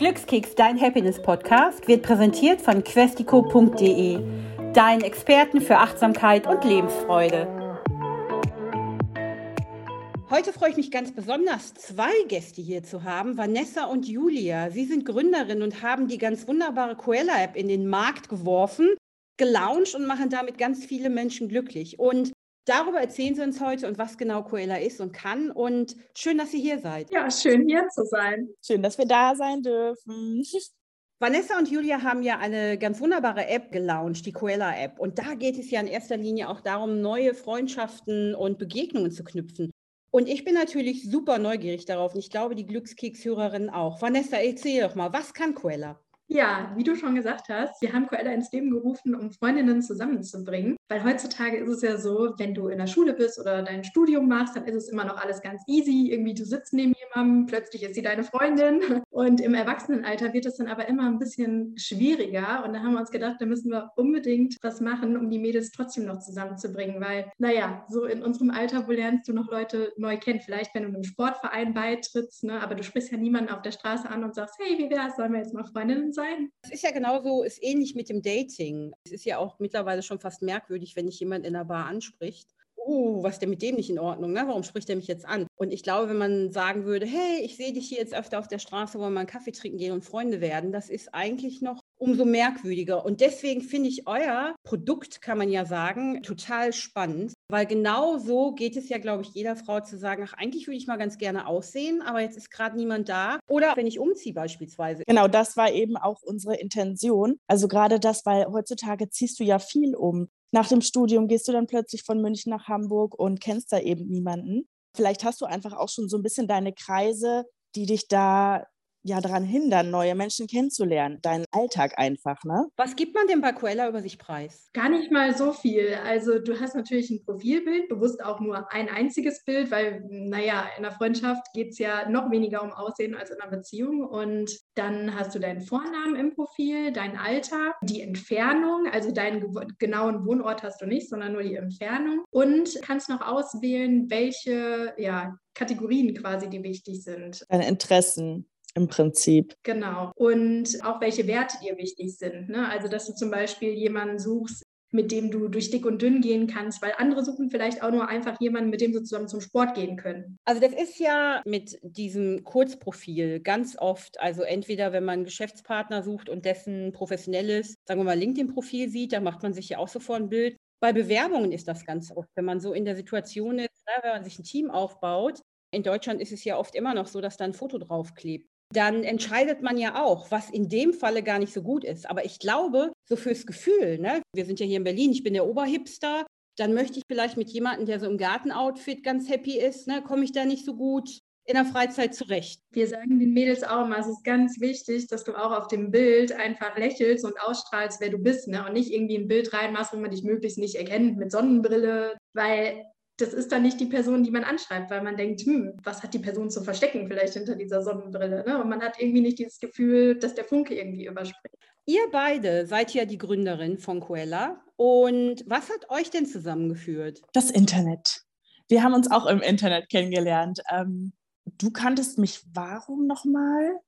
Glückskeks, dein Happiness-Podcast, wird präsentiert von questico.de, deinen Experten für Achtsamkeit und Lebensfreude. Heute freue ich mich ganz besonders, zwei Gäste hier zu haben, Vanessa und Julia. Sie sind Gründerinnen und haben die ganz wunderbare Coella-App in den Markt geworfen, gelauncht und machen damit ganz viele Menschen glücklich. Und Darüber erzählen Sie uns heute und was genau Coela ist und kann. Und schön, dass Sie hier seid. Ja, schön hier zu sein. Schön, dass wir da sein dürfen. Vanessa und Julia haben ja eine ganz wunderbare App gelauncht, die Coela App. Und da geht es ja in erster Linie auch darum, neue Freundschaften und Begegnungen zu knüpfen. Und ich bin natürlich super neugierig darauf und ich glaube, die Glückskeks-Hörerinnen auch. Vanessa, erzähl doch mal, was kann Coela? Ja, wie du schon gesagt hast, wir haben Coella ins Leben gerufen, um Freundinnen zusammenzubringen. Weil heutzutage ist es ja so, wenn du in der Schule bist oder dein Studium machst, dann ist es immer noch alles ganz easy. Irgendwie du sitzt neben jemandem, plötzlich ist sie deine Freundin. Und im Erwachsenenalter wird es dann aber immer ein bisschen schwieriger. Und da haben wir uns gedacht, da müssen wir unbedingt was machen, um die Mädels trotzdem noch zusammenzubringen. Weil, naja, so in unserem Alter, wo lernst du noch Leute neu kennen? Vielleicht, wenn du einem Sportverein beitrittst, ne? aber du sprichst ja niemanden auf der Straße an und sagst, hey, wie wär's, sollen wir jetzt mal Freundinnen sein? Es ist ja genauso, ist ähnlich mit dem Dating. Es ist ja auch mittlerweile schon fast merkwürdig, wenn dich jemand in der Bar anspricht. Oh, was ist denn mit dem nicht in Ordnung? Ne? Warum spricht er mich jetzt an? Und ich glaube, wenn man sagen würde, hey, ich sehe dich hier jetzt öfter auf der Straße, wollen wir einen Kaffee trinken gehen und Freunde werden, das ist eigentlich noch umso merkwürdiger. Und deswegen finde ich euer Produkt, kann man ja sagen, total spannend, weil genau so geht es ja, glaube ich, jeder Frau zu sagen, ach, eigentlich würde ich mal ganz gerne aussehen, aber jetzt ist gerade niemand da. Oder wenn ich umziehe beispielsweise. Genau, das war eben auch unsere Intention. Also gerade das, weil heutzutage ziehst du ja viel um. Nach dem Studium gehst du dann plötzlich von München nach Hamburg und kennst da eben niemanden. Vielleicht hast du einfach auch schon so ein bisschen deine Kreise, die dich da ja daran hindern, neue Menschen kennenzulernen, deinen Alltag einfach, ne? Was gibt man denn bei Coella über sich preis? Gar nicht mal so viel. Also du hast natürlich ein Profilbild, bewusst auch nur ein einziges Bild, weil, naja, in einer Freundschaft geht es ja noch weniger um Aussehen als in einer Beziehung. Und dann hast du deinen Vornamen im Profil, dein Alter, die Entfernung, also deinen genauen Wohnort hast du nicht, sondern nur die Entfernung. Und kannst noch auswählen, welche ja, Kategorien quasi, die wichtig sind. Deine Interessen im Prinzip. Genau. Und auch welche Werte dir wichtig sind. Ne? Also, dass du zum Beispiel jemanden suchst, mit dem du durch dick und dünn gehen kannst, weil andere suchen vielleicht auch nur einfach jemanden, mit dem sie zusammen zum Sport gehen können. Also das ist ja mit diesem Kurzprofil ganz oft, also entweder wenn man einen Geschäftspartner sucht und dessen professionelles, sagen wir mal, LinkedIn-Profil sieht, da macht man sich ja auch sofort ein Bild. Bei Bewerbungen ist das ganz oft, wenn man so in der Situation ist, ne, wenn man sich ein Team aufbaut. In Deutschland ist es ja oft immer noch so, dass da ein Foto draufklebt dann entscheidet man ja auch, was in dem Falle gar nicht so gut ist. Aber ich glaube, so fürs Gefühl, ne? wir sind ja hier in Berlin, ich bin der Oberhipster, dann möchte ich vielleicht mit jemandem, der so im Gartenoutfit ganz happy ist, ne? komme ich da nicht so gut in der Freizeit zurecht. Wir sagen den Mädels auch immer, es ist ganz wichtig, dass du auch auf dem Bild einfach lächelst und ausstrahlst, wer du bist, ne? und nicht irgendwie ein Bild reinmachst, wo man dich möglichst nicht erkennt mit Sonnenbrille, weil das ist dann nicht die Person, die man anschreibt, weil man denkt, hm, was hat die Person zu verstecken vielleicht hinter dieser Sonnenbrille? Ne? Und man hat irgendwie nicht dieses Gefühl, dass der Funke irgendwie überspringt. Ihr beide seid ja die Gründerin von Coella. Und was hat euch denn zusammengeführt? Das Internet. Wir haben uns auch im Internet kennengelernt. Ähm, du kanntest mich warum nochmal?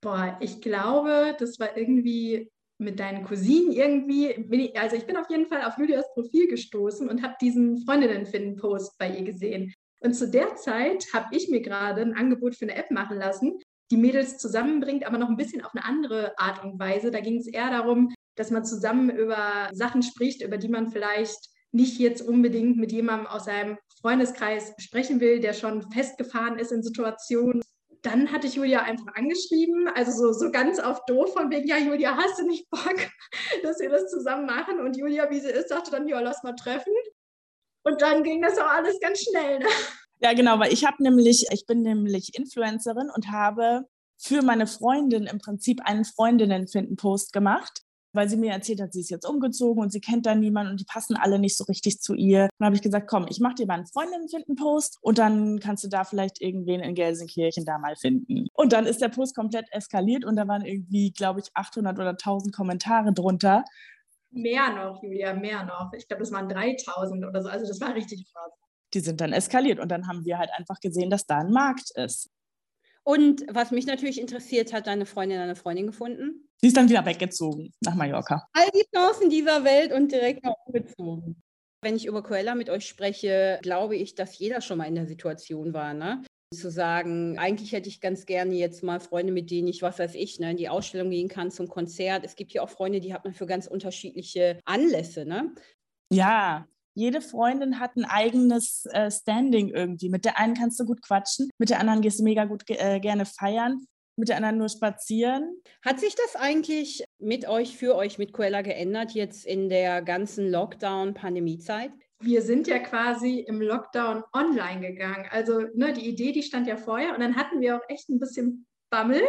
Boah, ich glaube, das war irgendwie mit deinen Cousinen irgendwie, also ich bin auf jeden Fall auf Julias Profil gestoßen und habe diesen Freundinnen-Finden-Post bei ihr gesehen. Und zu der Zeit habe ich mir gerade ein Angebot für eine App machen lassen, die Mädels zusammenbringt, aber noch ein bisschen auf eine andere Art und Weise. Da ging es eher darum, dass man zusammen über Sachen spricht, über die man vielleicht nicht jetzt unbedingt mit jemandem aus seinem Freundeskreis sprechen will, der schon festgefahren ist in Situationen, dann hatte ich Julia einfach angeschrieben, also so, so ganz auf doof von wegen, ja, Julia, hast du nicht Bock, dass wir das zusammen machen? Und Julia, wie sie ist, sagte dann, ja, lass mal treffen. Und dann ging das auch alles ganz schnell. Ne? Ja, genau, weil ich habe nämlich, ich bin nämlich Influencerin und habe für meine Freundin im Prinzip einen Freundinnen-Finden-Post gemacht weil sie mir erzählt hat, sie ist jetzt umgezogen und sie kennt da niemanden und die passen alle nicht so richtig zu ihr. Dann habe ich gesagt, komm, ich mache dir mal einen Freundinnen-Finden-Post und dann kannst du da vielleicht irgendwen in Gelsenkirchen da mal finden. Und dann ist der Post komplett eskaliert und da waren irgendwie, glaube ich, 800 oder 1000 Kommentare drunter. Mehr noch, Julia, mehr noch. Ich glaube, das waren 3000 oder so. Also das war richtig krass. Die sind dann eskaliert und dann haben wir halt einfach gesehen, dass da ein Markt ist. Und was mich natürlich interessiert, hat deine Freundin eine Freundin gefunden? Sie ist dann wieder weggezogen nach Mallorca. All die Chancen dieser Welt und direkt noch umgezogen. Wenn ich über Coella mit euch spreche, glaube ich, dass jeder schon mal in der Situation war, ne? Zu sagen, eigentlich hätte ich ganz gerne jetzt mal Freunde, mit denen ich, was weiß ich, ne, in die Ausstellung gehen kann, zum Konzert. Es gibt ja auch Freunde, die hat man für ganz unterschiedliche Anlässe, ne? Ja, jede Freundin hat ein eigenes äh, Standing irgendwie. Mit der einen kannst du gut quatschen, mit der anderen gehst du mega gut äh, gerne feiern, mit der anderen nur spazieren. Hat sich das eigentlich mit euch, für euch, mit Coella geändert jetzt in der ganzen Lockdown-Pandemiezeit? Wir sind ja quasi im Lockdown online gegangen. Also ne, die Idee, die stand ja vorher und dann hatten wir auch echt ein bisschen Bammel,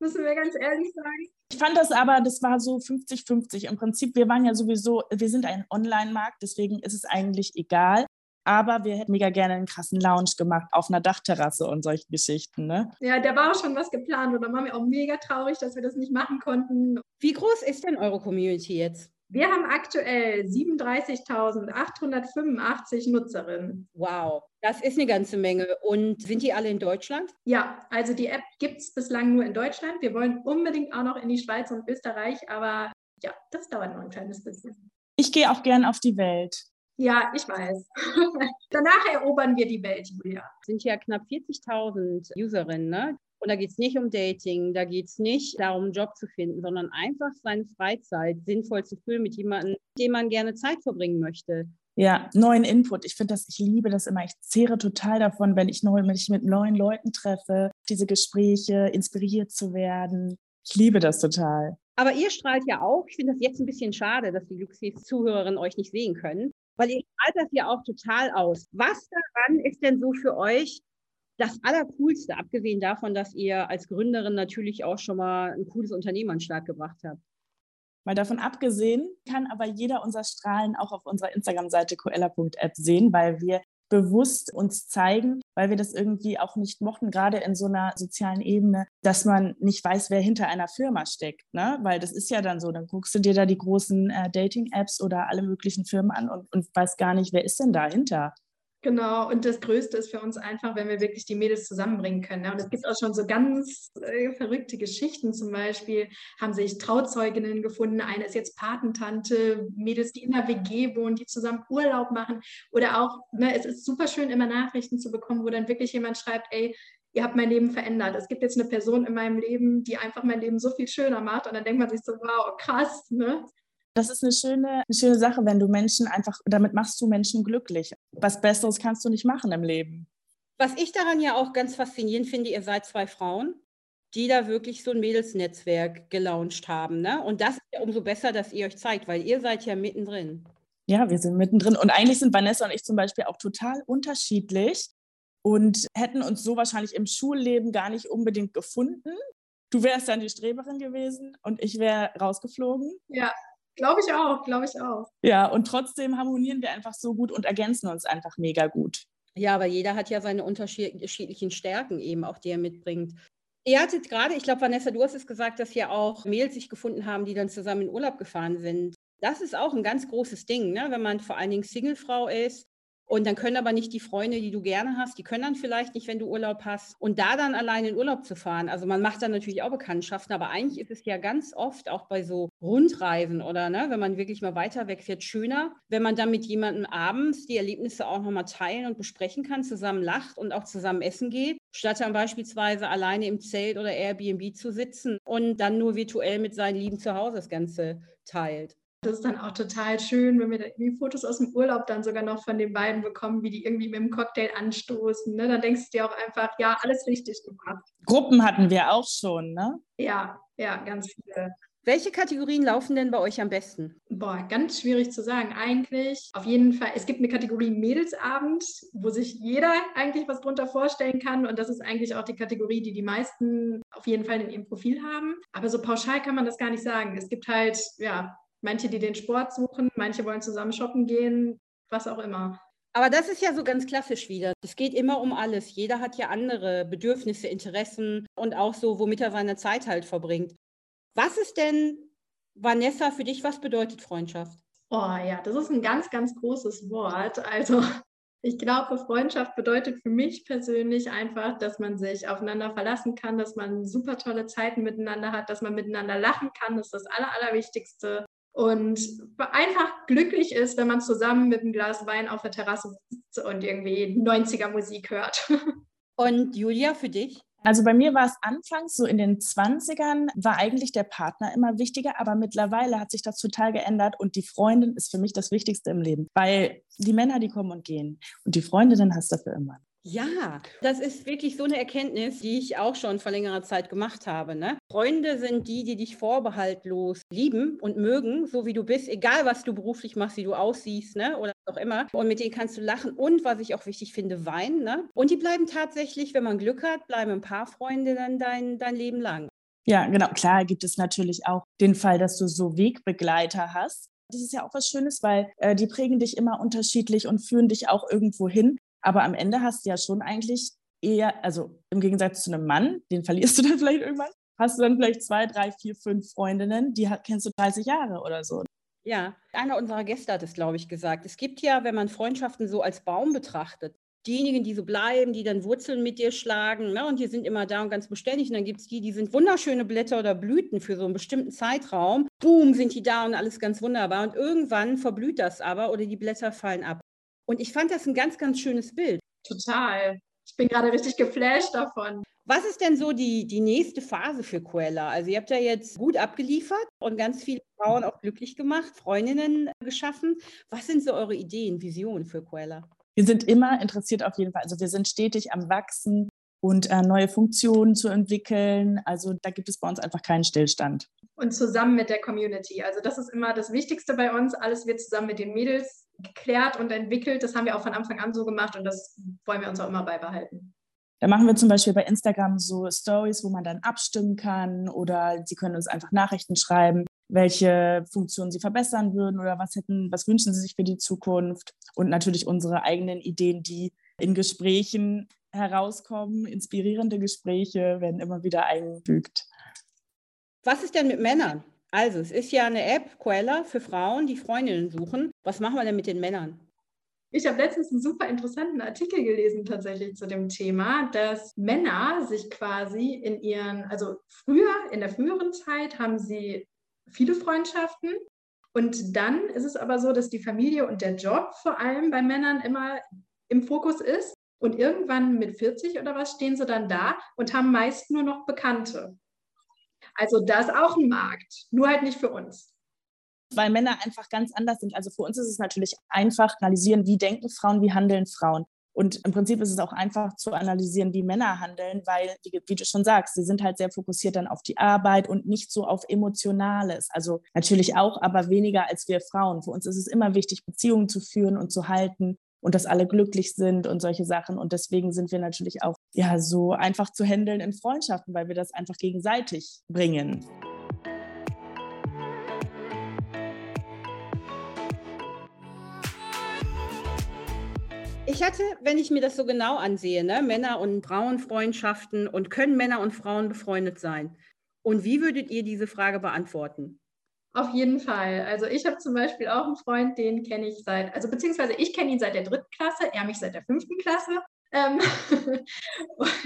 müssen wir ganz ehrlich sagen. Ich fand das aber, das war so 50-50. Im Prinzip, wir waren ja sowieso, wir sind ein Online-Markt, deswegen ist es eigentlich egal. Aber wir hätten mega gerne einen krassen Lounge gemacht auf einer Dachterrasse und solche Geschichten. Ne? Ja, da war auch schon was geplant und da waren wir auch mega traurig, dass wir das nicht machen konnten. Wie groß ist denn eure Community jetzt? Wir haben aktuell 37.885 Nutzerinnen. Wow, das ist eine ganze Menge. Und sind die alle in Deutschland? Ja, also die App gibt es bislang nur in Deutschland. Wir wollen unbedingt auch noch in die Schweiz und Österreich, aber ja, das dauert noch ein kleines bisschen. Ich gehe auch gern auf die Welt. Ja, ich weiß. Danach erobern wir die Welt, Julia. Es sind ja knapp 40.000 Userinnen, ne? Und da geht es nicht um Dating, da geht es nicht darum, einen Job zu finden, sondern einfach seine Freizeit sinnvoll zu füllen mit jemandem, mit dem man gerne Zeit verbringen möchte. Ja, neuen Input. Ich finde das, ich liebe das immer. Ich zehre total davon, wenn ich, neu, wenn ich mit neuen Leuten treffe, diese Gespräche, inspiriert zu werden. Ich liebe das total. Aber ihr strahlt ja auch, ich finde das jetzt ein bisschen schade, dass die Luxis-Zuhörerinnen euch nicht sehen können weil ihr strahlt das ja auch total aus. Was daran ist denn so für euch das Allercoolste, abgesehen davon, dass ihr als Gründerin natürlich auch schon mal ein cooles Unternehmen an den Start gebracht habt? Mal davon abgesehen, kann aber jeder unser Strahlen auch auf unserer Instagram-Seite coella.app sehen, weil wir bewusst uns zeigen, weil wir das irgendwie auch nicht mochten, gerade in so einer sozialen Ebene, dass man nicht weiß, wer hinter einer Firma steckt. Ne? Weil das ist ja dann so, dann guckst du dir da die großen äh, Dating-Apps oder alle möglichen Firmen an und, und weißt gar nicht, wer ist denn dahinter. Genau, und das Größte ist für uns einfach, wenn wir wirklich die Mädels zusammenbringen können. Und es gibt auch schon so ganz äh, verrückte Geschichten. Zum Beispiel haben sich Trauzeuginnen gefunden. Eine ist jetzt Patentante, Mädels, die in der WG wohnen, die zusammen Urlaub machen. Oder auch, ne, es ist super schön, immer Nachrichten zu bekommen, wo dann wirklich jemand schreibt, ey, ihr habt mein Leben verändert. Es gibt jetzt eine Person in meinem Leben, die einfach mein Leben so viel schöner macht. Und dann denkt man sich so, wow, krass, ne? Das ist eine schöne, eine schöne Sache, wenn du Menschen einfach, damit machst du Menschen glücklich. Was Besseres kannst du nicht machen im Leben. Was ich daran ja auch ganz faszinierend finde, ihr seid zwei Frauen, die da wirklich so ein Mädelsnetzwerk gelauncht haben. Ne? Und das ist ja umso besser, dass ihr euch zeigt, weil ihr seid ja mittendrin. Ja, wir sind mittendrin. Und eigentlich sind Vanessa und ich zum Beispiel auch total unterschiedlich und hätten uns so wahrscheinlich im Schulleben gar nicht unbedingt gefunden. Du wärst dann die Streberin gewesen und ich wäre rausgeflogen. Ja, Glaube ich auch, glaube ich auch. Ja, und trotzdem harmonieren wir einfach so gut und ergänzen uns einfach mega gut. Ja, aber jeder hat ja seine unterschiedlichen Stärken eben, auch die er mitbringt. Ihr hattet gerade, ich glaube, Vanessa, du hast es gesagt, dass ja auch Mädels sich gefunden haben, die dann zusammen in Urlaub gefahren sind. Das ist auch ein ganz großes Ding, ne? wenn man vor allen Dingen Singlefrau ist und dann können aber nicht die Freunde, die du gerne hast, die können dann vielleicht nicht, wenn du Urlaub hast. Und da dann allein in Urlaub zu fahren, also man macht dann natürlich auch Bekanntschaften, aber eigentlich ist es ja ganz oft auch bei so Rundreisen oder ne, wenn man wirklich mal weiter wegfährt, schöner, wenn man dann mit jemandem abends die Erlebnisse auch nochmal teilen und besprechen kann, zusammen lacht und auch zusammen essen geht, statt dann beispielsweise alleine im Zelt oder Airbnb zu sitzen und dann nur virtuell mit seinen Lieben zu Hause das Ganze teilt. Das ist dann auch total schön, wenn wir da irgendwie Fotos aus dem Urlaub dann sogar noch von den beiden bekommen, wie die irgendwie mit dem Cocktail anstoßen. Ne? Dann denkst du dir auch einfach, ja, alles richtig gemacht. Gruppen hatten wir auch schon, ne? Ja, ja, ganz viele. Welche Kategorien laufen denn bei euch am besten? Boah, ganz schwierig zu sagen. Eigentlich auf jeden Fall, es gibt eine Kategorie Mädelsabend, wo sich jeder eigentlich was drunter vorstellen kann. Und das ist eigentlich auch die Kategorie, die die meisten auf jeden Fall in ihrem Profil haben. Aber so pauschal kann man das gar nicht sagen. Es gibt halt, ja, manche, die den Sport suchen, manche wollen zusammen shoppen gehen, was auch immer. Aber das ist ja so ganz klassisch wieder. Es geht immer um alles. Jeder hat ja andere Bedürfnisse, Interessen und auch so, womit er seine Zeit halt verbringt. Was ist denn, Vanessa, für dich, was bedeutet Freundschaft? Oh ja, das ist ein ganz, ganz großes Wort. Also Ich glaube, Freundschaft bedeutet für mich persönlich einfach, dass man sich aufeinander verlassen kann, dass man super tolle Zeiten miteinander hat, dass man miteinander lachen kann. Das ist das Aller, Allerwichtigste. Und einfach glücklich ist, wenn man zusammen mit einem Glas Wein auf der Terrasse sitzt und irgendwie 90er Musik hört. Und Julia, für dich? Also bei mir war es anfangs so in den 20ern, war eigentlich der Partner immer wichtiger, aber mittlerweile hat sich das total geändert und die Freundin ist für mich das Wichtigste im Leben, weil die Männer, die kommen und gehen und die Freundinnen hast du für immer. Ja, das ist wirklich so eine Erkenntnis, die ich auch schon vor längerer Zeit gemacht habe. Ne? Freunde sind die, die dich vorbehaltlos lieben und mögen, so wie du bist, egal was du beruflich machst, wie du aussiehst ne? oder auch immer. Und mit denen kannst du lachen und, was ich auch wichtig finde, weinen. Ne? Und die bleiben tatsächlich, wenn man Glück hat, bleiben ein paar Freunde dann dein, dein Leben lang. Ja, genau. Klar gibt es natürlich auch den Fall, dass du so Wegbegleiter hast. Das ist ja auch was Schönes, weil äh, die prägen dich immer unterschiedlich und führen dich auch irgendwo hin. Aber am Ende hast du ja schon eigentlich eher, also im Gegensatz zu einem Mann, den verlierst du dann vielleicht irgendwann, hast du dann vielleicht zwei, drei, vier, fünf Freundinnen, die kennst du 30 Jahre oder so. Ja, einer unserer Gäste hat es, glaube ich, gesagt. Es gibt ja, wenn man Freundschaften so als Baum betrachtet, diejenigen, die so bleiben, die dann Wurzeln mit dir schlagen, ne, und die sind immer da und ganz beständig. Und dann gibt es die, die sind wunderschöne Blätter oder Blüten für so einen bestimmten Zeitraum. Boom, sind die da und alles ganz wunderbar. Und irgendwann verblüht das aber oder die Blätter fallen ab. Und ich fand das ein ganz, ganz schönes Bild. Total. Ich bin gerade richtig geflasht davon. Was ist denn so die, die nächste Phase für Coella? Also ihr habt ja jetzt gut abgeliefert und ganz viele Frauen auch glücklich gemacht, Freundinnen geschaffen. Was sind so eure Ideen, Visionen für Coella? Wir sind immer interessiert auf jeden Fall. Also wir sind stetig am Wachsen und äh, neue Funktionen zu entwickeln. Also da gibt es bei uns einfach keinen Stillstand. Und zusammen mit der Community. Also das ist immer das Wichtigste bei uns. Alles wird zusammen mit den Mädels geklärt und entwickelt. Das haben wir auch von Anfang an so gemacht und das wollen wir uns auch immer beibehalten. Da machen wir zum Beispiel bei Instagram so Stories, wo man dann abstimmen kann oder Sie können uns einfach Nachrichten schreiben, welche Funktionen Sie verbessern würden oder was hätten, was wünschen Sie sich für die Zukunft und natürlich unsere eigenen Ideen, die in Gesprächen herauskommen. Inspirierende Gespräche werden immer wieder eingefügt. Was ist denn mit Männern? Also, es ist ja eine App, Quella, für Frauen, die Freundinnen suchen. Was machen wir denn mit den Männern? Ich habe letztens einen super interessanten Artikel gelesen tatsächlich zu dem Thema, dass Männer sich quasi in ihren, also früher, in der früheren Zeit haben sie viele Freundschaften und dann ist es aber so, dass die Familie und der Job vor allem bei Männern immer im Fokus ist und irgendwann mit 40 oder was stehen sie dann da und haben meist nur noch Bekannte. Also da ist auch ein Markt, nur halt nicht für uns. Weil Männer einfach ganz anders sind. Also für uns ist es natürlich einfach analysieren, wie denken Frauen, wie handeln Frauen. Und im Prinzip ist es auch einfach zu analysieren, wie Männer handeln, weil, wie, wie, du schon sagst, sie sind halt sehr fokussiert dann auf die Arbeit und nicht so auf Emotionales. Also natürlich auch, aber weniger als wir Frauen. Für uns ist es immer wichtig, Beziehungen zu führen und zu halten und dass alle glücklich sind und solche Sachen. Und deswegen sind wir natürlich auch ja so einfach zu handeln in Freundschaften, weil wir das einfach gegenseitig bringen. Ich hatte, wenn ich mir das so genau ansehe, ne, Männer- und Frauenfreundschaften und können Männer und Frauen befreundet sein? Und wie würdet ihr diese Frage beantworten? Auf jeden Fall. Also ich habe zum Beispiel auch einen Freund, den kenne ich seit, also beziehungsweise ich kenne ihn seit der dritten Klasse, er mich seit der fünften Klasse. Ähm,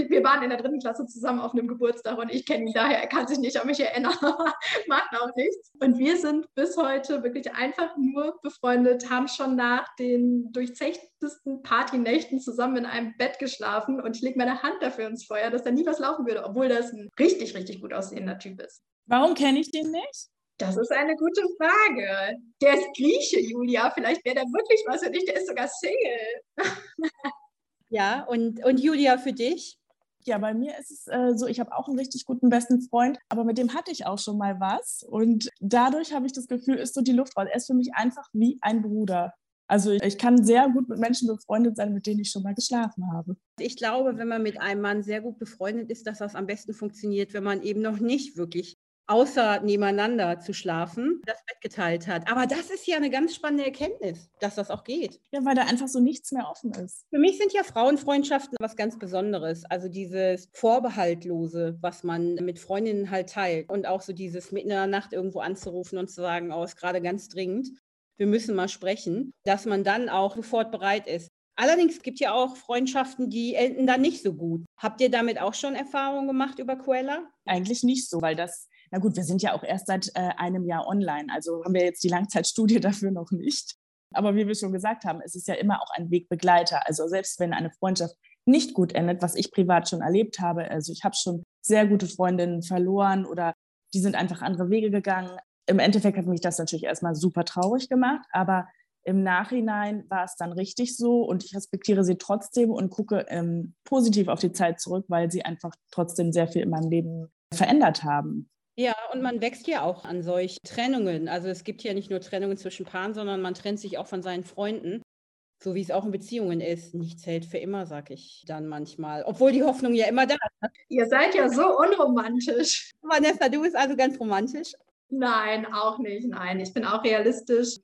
wir waren in der dritten Klasse zusammen auf einem Geburtstag und ich kenne ihn daher, er kann sich nicht an mich erinnern, macht auch nichts. Und wir sind bis heute wirklich einfach nur befreundet, haben schon nach den durchzechtesten Partynächten zusammen in einem Bett geschlafen und ich lege meine Hand dafür ins Feuer, dass da nie was laufen würde, obwohl das ein richtig, richtig gut aussehender Typ ist. Warum kenne ich den nicht? Das ist eine gute Frage. Der ist Grieche, Julia. Vielleicht wäre der wirklich was für dich. Der ist sogar Single. ja, und, und Julia, für dich? Ja, bei mir ist es äh, so, ich habe auch einen richtig guten besten Freund, aber mit dem hatte ich auch schon mal was. Und dadurch habe ich das Gefühl, ist so die Luft raus. Er ist für mich einfach wie ein Bruder. Also ich, ich kann sehr gut mit Menschen befreundet sein, mit denen ich schon mal geschlafen habe. Ich glaube, wenn man mit einem Mann sehr gut befreundet ist, dass das am besten funktioniert, wenn man eben noch nicht wirklich außer nebeneinander zu schlafen, das Bett geteilt hat. Aber das ist ja eine ganz spannende Erkenntnis, dass das auch geht. Ja, weil da einfach so nichts mehr offen ist. Für mich sind ja Frauenfreundschaften was ganz Besonderes. Also dieses Vorbehaltlose, was man mit Freundinnen halt teilt. Und auch so dieses mitten in der Nacht irgendwo anzurufen und zu sagen, oh, ist gerade ganz dringend. Wir müssen mal sprechen, dass man dann auch sofort bereit ist. Allerdings gibt es ja auch Freundschaften, die enden dann nicht so gut. Habt ihr damit auch schon Erfahrungen gemacht über Quella? Eigentlich nicht so, weil das, na gut, wir sind ja auch erst seit äh, einem Jahr online, also haben wir jetzt die Langzeitstudie dafür noch nicht. Aber wie wir schon gesagt haben, es ist ja immer auch ein Wegbegleiter. Also selbst wenn eine Freundschaft nicht gut endet, was ich privat schon erlebt habe, also ich habe schon sehr gute Freundinnen verloren oder die sind einfach andere Wege gegangen. Im Endeffekt hat mich das natürlich erstmal super traurig gemacht, aber im Nachhinein war es dann richtig so und ich respektiere sie trotzdem und gucke ähm, positiv auf die Zeit zurück, weil sie einfach trotzdem sehr viel in meinem Leben verändert haben. Ja, und man wächst ja auch an solch Trennungen. Also es gibt ja nicht nur Trennungen zwischen Paaren, sondern man trennt sich auch von seinen Freunden. So wie es auch in Beziehungen ist. Nichts hält für immer, sag ich dann manchmal. Obwohl die Hoffnung ja immer da ist. Ihr seid ja so unromantisch. Vanessa, du bist also ganz romantisch? Nein, auch nicht. Nein, ich bin auch realistisch.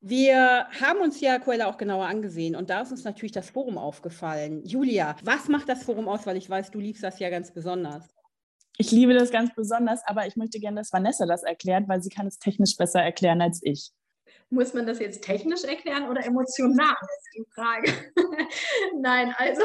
Wir haben uns ja Coella auch genauer angesehen und da ist uns natürlich das Forum aufgefallen. Julia, was macht das Forum aus? Weil ich weiß, du liebst das ja ganz besonders. Ich liebe das ganz besonders, aber ich möchte gerne, dass Vanessa das erklärt, weil sie kann es technisch besser erklären als ich. Muss man das jetzt technisch erklären oder emotional? Das ist die Frage. Nein, also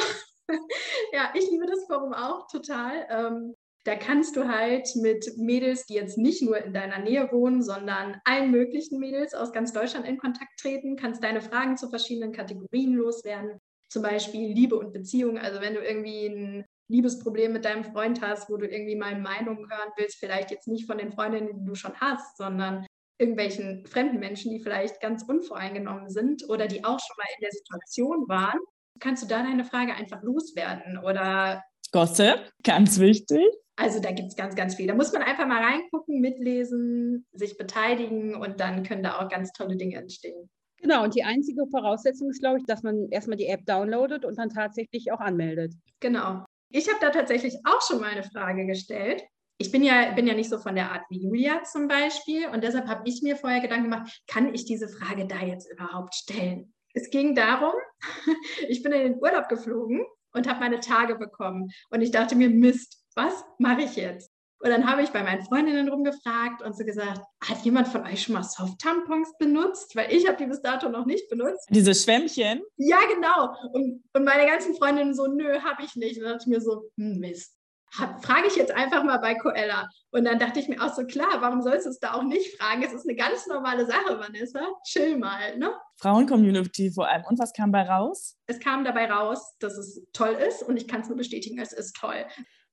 ja, ich liebe das Forum auch total. Ähm, da kannst du halt mit Mädels, die jetzt nicht nur in deiner Nähe wohnen, sondern allen möglichen Mädels aus ganz Deutschland in Kontakt treten, kannst deine Fragen zu verschiedenen Kategorien loswerden. Zum Beispiel Liebe und Beziehung. Also wenn du irgendwie ein Liebesproblem mit deinem Freund hast, wo du irgendwie mal Meinungen hören willst, vielleicht jetzt nicht von den Freundinnen, die du schon hast, sondern irgendwelchen fremden Menschen, die vielleicht ganz unvoreingenommen sind oder die auch schon mal in der Situation waren, kannst du da deine Frage einfach loswerden oder Gossip, ganz wichtig. Also da gibt es ganz, ganz viel. Da muss man einfach mal reingucken, mitlesen, sich beteiligen und dann können da auch ganz tolle Dinge entstehen. Genau, und die einzige Voraussetzung ist, glaube ich, dass man erstmal die App downloadet und dann tatsächlich auch anmeldet. Genau. Ich habe da tatsächlich auch schon mal eine Frage gestellt. Ich bin ja, bin ja nicht so von der Art wie Julia zum Beispiel und deshalb habe ich mir vorher Gedanken gemacht, kann ich diese Frage da jetzt überhaupt stellen? Es ging darum, ich bin in den Urlaub geflogen und habe meine Tage bekommen und ich dachte mir, Mist, was mache ich jetzt? Und dann habe ich bei meinen Freundinnen rumgefragt und so gesagt, hat jemand von euch schon mal Soft-Tampons benutzt? Weil ich habe die bis dato noch nicht benutzt. Diese Schwämmchen? Ja, genau. Und, und meine ganzen Freundinnen so, nö, habe ich nicht. Und dann dachte ich mir so, hm, Mist. Frage ich jetzt einfach mal bei Coella. Und dann dachte ich mir auch so, klar, warum sollst du es da auch nicht fragen? Es ist eine ganz normale Sache, Vanessa. Chill mal, ne? Frauen-Community vor allem. Und was kam dabei raus? Es kam dabei raus, dass es toll ist und ich kann es nur bestätigen, es ist toll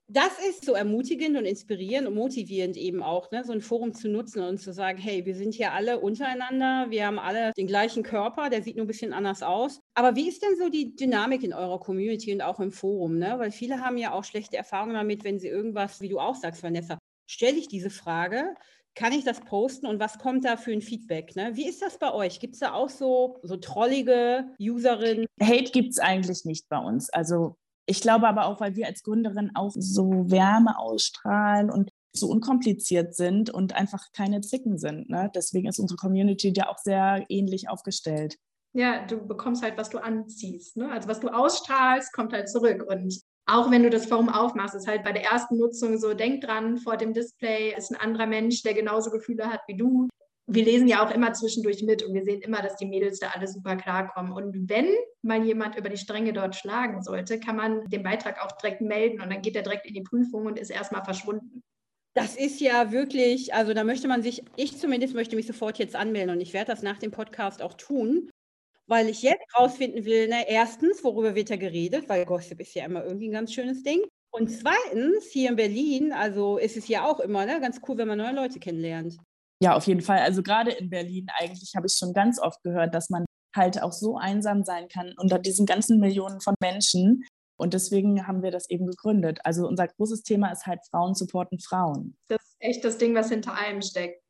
das ist so ermutigend und inspirierend und motivierend eben auch, ne, so ein Forum zu nutzen und zu sagen, hey, wir sind hier alle untereinander, wir haben alle den gleichen Körper, der sieht nur ein bisschen anders aus. Aber wie ist denn so die Dynamik in eurer Community und auch im Forum? Ne? Weil viele haben ja auch schlechte Erfahrungen damit, wenn sie irgendwas, wie du auch sagst, Vanessa, stelle ich diese Frage, kann ich das posten und was kommt da für ein Feedback? Ne? Wie ist das bei euch? Gibt es da auch so, so trollige Userinnen? Hate gibt es eigentlich nicht bei uns. Also ich glaube aber auch, weil wir als Gründerin auch so Wärme ausstrahlen und so unkompliziert sind und einfach keine Zicken sind. Ne? Deswegen ist unsere Community ja auch sehr ähnlich aufgestellt. Ja, du bekommst halt, was du anziehst. Ne? Also was du ausstrahlst, kommt halt zurück. Und auch wenn du das Forum aufmachst, ist halt bei der ersten Nutzung so, denk dran, vor dem Display ist ein anderer Mensch, der genauso Gefühle hat wie du wir lesen ja auch immer zwischendurch mit und wir sehen immer, dass die Mädels da alle super klarkommen. Und wenn mal jemand über die Stränge dort schlagen sollte, kann man den Beitrag auch direkt melden und dann geht er direkt in die Prüfung und ist erstmal verschwunden. Das ist ja wirklich, also da möchte man sich, ich zumindest möchte mich sofort jetzt anmelden und ich werde das nach dem Podcast auch tun, weil ich jetzt rausfinden will, ne, erstens, worüber wird da geredet, weil Gossip ist ja immer irgendwie ein ganz schönes Ding. Und zweitens, hier in Berlin, also ist es ja auch immer ne, ganz cool, wenn man neue Leute kennenlernt. Ja, auf jeden Fall. Also gerade in Berlin eigentlich habe ich schon ganz oft gehört, dass man halt auch so einsam sein kann unter diesen ganzen Millionen von Menschen. Und deswegen haben wir das eben gegründet. Also unser großes Thema ist halt Frauen supporten Frauen. Das ist echt das Ding, was hinter allem steckt.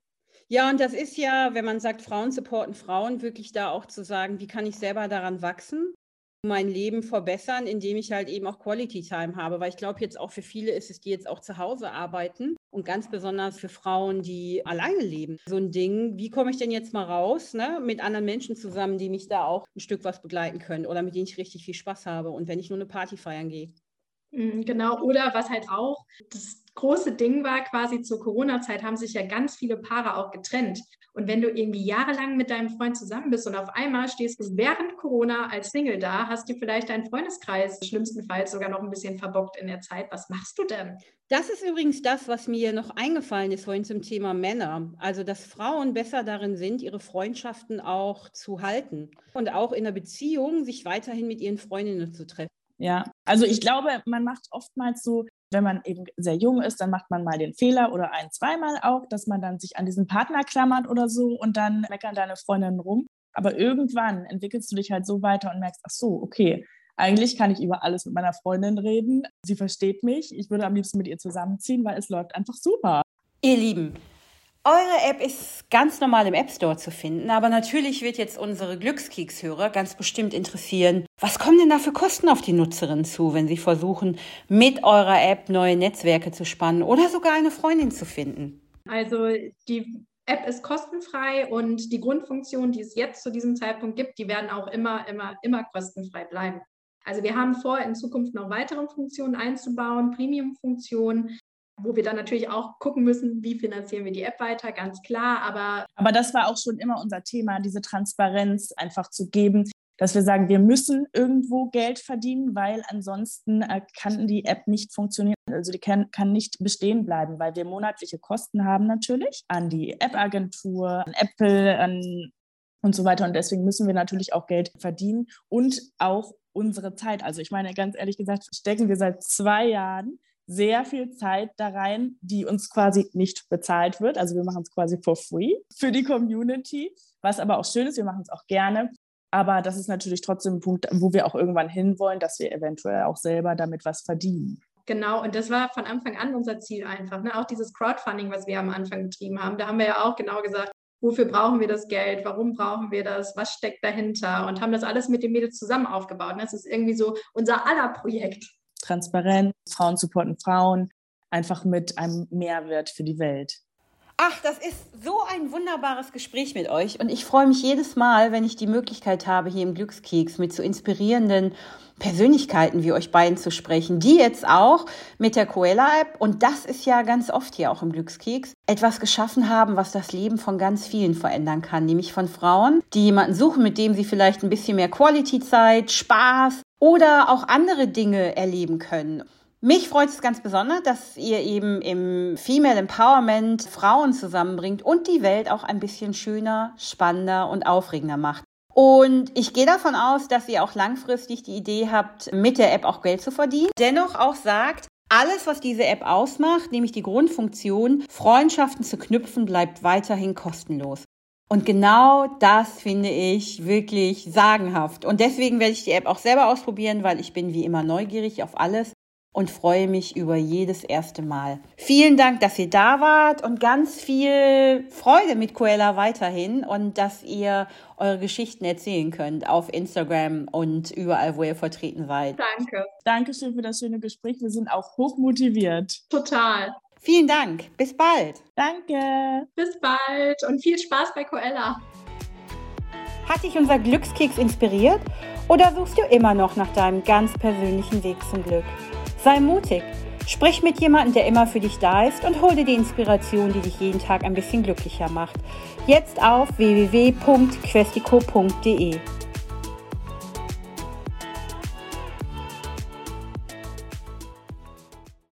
Ja, und das ist ja, wenn man sagt, Frauen supporten Frauen, wirklich da auch zu sagen, wie kann ich selber daran wachsen? Mein Leben verbessern, indem ich halt eben auch Quality Time habe. Weil ich glaube, jetzt auch für viele ist es, die jetzt auch zu Hause arbeiten und ganz besonders für Frauen, die alleine leben. So ein Ding, wie komme ich denn jetzt mal raus, ne, mit anderen Menschen zusammen, die mich da auch ein Stück was begleiten können oder mit denen ich richtig viel Spaß habe und wenn ich nur eine Party feiern gehe. Mhm, genau, oder was halt auch das große Ding war, quasi zur Corona-Zeit haben sich ja ganz viele Paare auch getrennt. Und wenn du irgendwie jahrelang mit deinem Freund zusammen bist und auf einmal stehst du während Corona als Single da, hast du vielleicht deinen Freundeskreis schlimmstenfalls sogar noch ein bisschen verbockt in der Zeit. Was machst du denn? Das ist übrigens das, was mir noch eingefallen ist vorhin zum Thema Männer. Also, dass Frauen besser darin sind, ihre Freundschaften auch zu halten und auch in der Beziehung sich weiterhin mit ihren Freundinnen zu treffen. Ja, also ich glaube, man macht oftmals so, wenn man eben sehr jung ist, dann macht man mal den Fehler oder ein, zweimal auch, dass man dann sich an diesen Partner klammert oder so und dann meckern deine Freundinnen rum. Aber irgendwann entwickelst du dich halt so weiter und merkst, ach so, okay, eigentlich kann ich über alles mit meiner Freundin reden. Sie versteht mich. Ich würde am liebsten mit ihr zusammenziehen, weil es läuft einfach super. Ihr Lieben, eure App ist ganz normal im App Store zu finden, aber natürlich wird jetzt unsere Glückskekshörer ganz bestimmt interessieren, was kommen denn da für Kosten auf die Nutzerinnen zu, wenn sie versuchen, mit eurer App neue Netzwerke zu spannen oder sogar eine Freundin zu finden? Also die App ist kostenfrei und die Grundfunktionen, die es jetzt zu diesem Zeitpunkt gibt, die werden auch immer, immer, immer kostenfrei bleiben. Also wir haben vor, in Zukunft noch weitere Funktionen einzubauen, Premium-Funktionen, wo wir dann natürlich auch gucken müssen, wie finanzieren wir die App weiter, ganz klar. Aber, aber das war auch schon immer unser Thema, diese Transparenz einfach zu geben, dass wir sagen, wir müssen irgendwo Geld verdienen, weil ansonsten äh, kann die App nicht funktionieren. Also die kann, kann nicht bestehen bleiben, weil wir monatliche Kosten haben natürlich an die App-Agentur, an Apple, an und so weiter. Und deswegen müssen wir natürlich auch Geld verdienen und auch unsere Zeit. Also ich meine, ganz ehrlich gesagt, stecken wir seit zwei Jahren sehr viel Zeit da rein, die uns quasi nicht bezahlt wird. Also wir machen es quasi for free für die Community, was aber auch schön ist, wir machen es auch gerne. Aber das ist natürlich trotzdem ein Punkt, wo wir auch irgendwann hinwollen, dass wir eventuell auch selber damit was verdienen. Genau, und das war von Anfang an unser Ziel einfach. Ne? Auch dieses Crowdfunding, was wir am Anfang betrieben haben, da haben wir ja auch genau gesagt, wofür brauchen wir das Geld, warum brauchen wir das, was steckt dahinter und haben das alles mit den Mädels zusammen aufgebaut. Das ist irgendwie so unser aller Projekt transparent, Frauen supporten Frauen, einfach mit einem Mehrwert für die Welt. Ach, das ist so ein wunderbares Gespräch mit euch. Und ich freue mich jedes Mal, wenn ich die Möglichkeit habe, hier im Glückskeks mit so inspirierenden Persönlichkeiten wie euch beiden zu sprechen, die jetzt auch mit der Coela-App, und das ist ja ganz oft hier auch im Glückskeks, etwas geschaffen haben, was das Leben von ganz vielen verändern kann, nämlich von Frauen, die jemanden suchen, mit dem sie vielleicht ein bisschen mehr Quality-Zeit, Spaß oder auch andere Dinge erleben können. Mich freut es ganz besonders, dass ihr eben im Female Empowerment Frauen zusammenbringt und die Welt auch ein bisschen schöner, spannender und aufregender macht. Und ich gehe davon aus, dass ihr auch langfristig die Idee habt, mit der App auch Geld zu verdienen. Dennoch auch sagt, alles, was diese App ausmacht, nämlich die Grundfunktion, Freundschaften zu knüpfen, bleibt weiterhin kostenlos. Und genau das finde ich wirklich sagenhaft. Und deswegen werde ich die App auch selber ausprobieren, weil ich bin wie immer neugierig auf alles und freue mich über jedes erste Mal. Vielen Dank, dass ihr da wart und ganz viel Freude mit Coella weiterhin und dass ihr eure Geschichten erzählen könnt auf Instagram und überall, wo ihr vertreten seid. Danke. Dankeschön für das schöne Gespräch. Wir sind auch hoch motiviert. Total. Vielen Dank. Bis bald. Danke. Bis bald und viel Spaß bei Coella. Hat dich unser Glückskeks inspiriert oder suchst du immer noch nach deinem ganz persönlichen Weg zum Glück? Sei mutig. Sprich mit jemandem, der immer für dich da ist und hol dir die Inspiration, die dich jeden Tag ein bisschen glücklicher macht. Jetzt auf www.questico.de.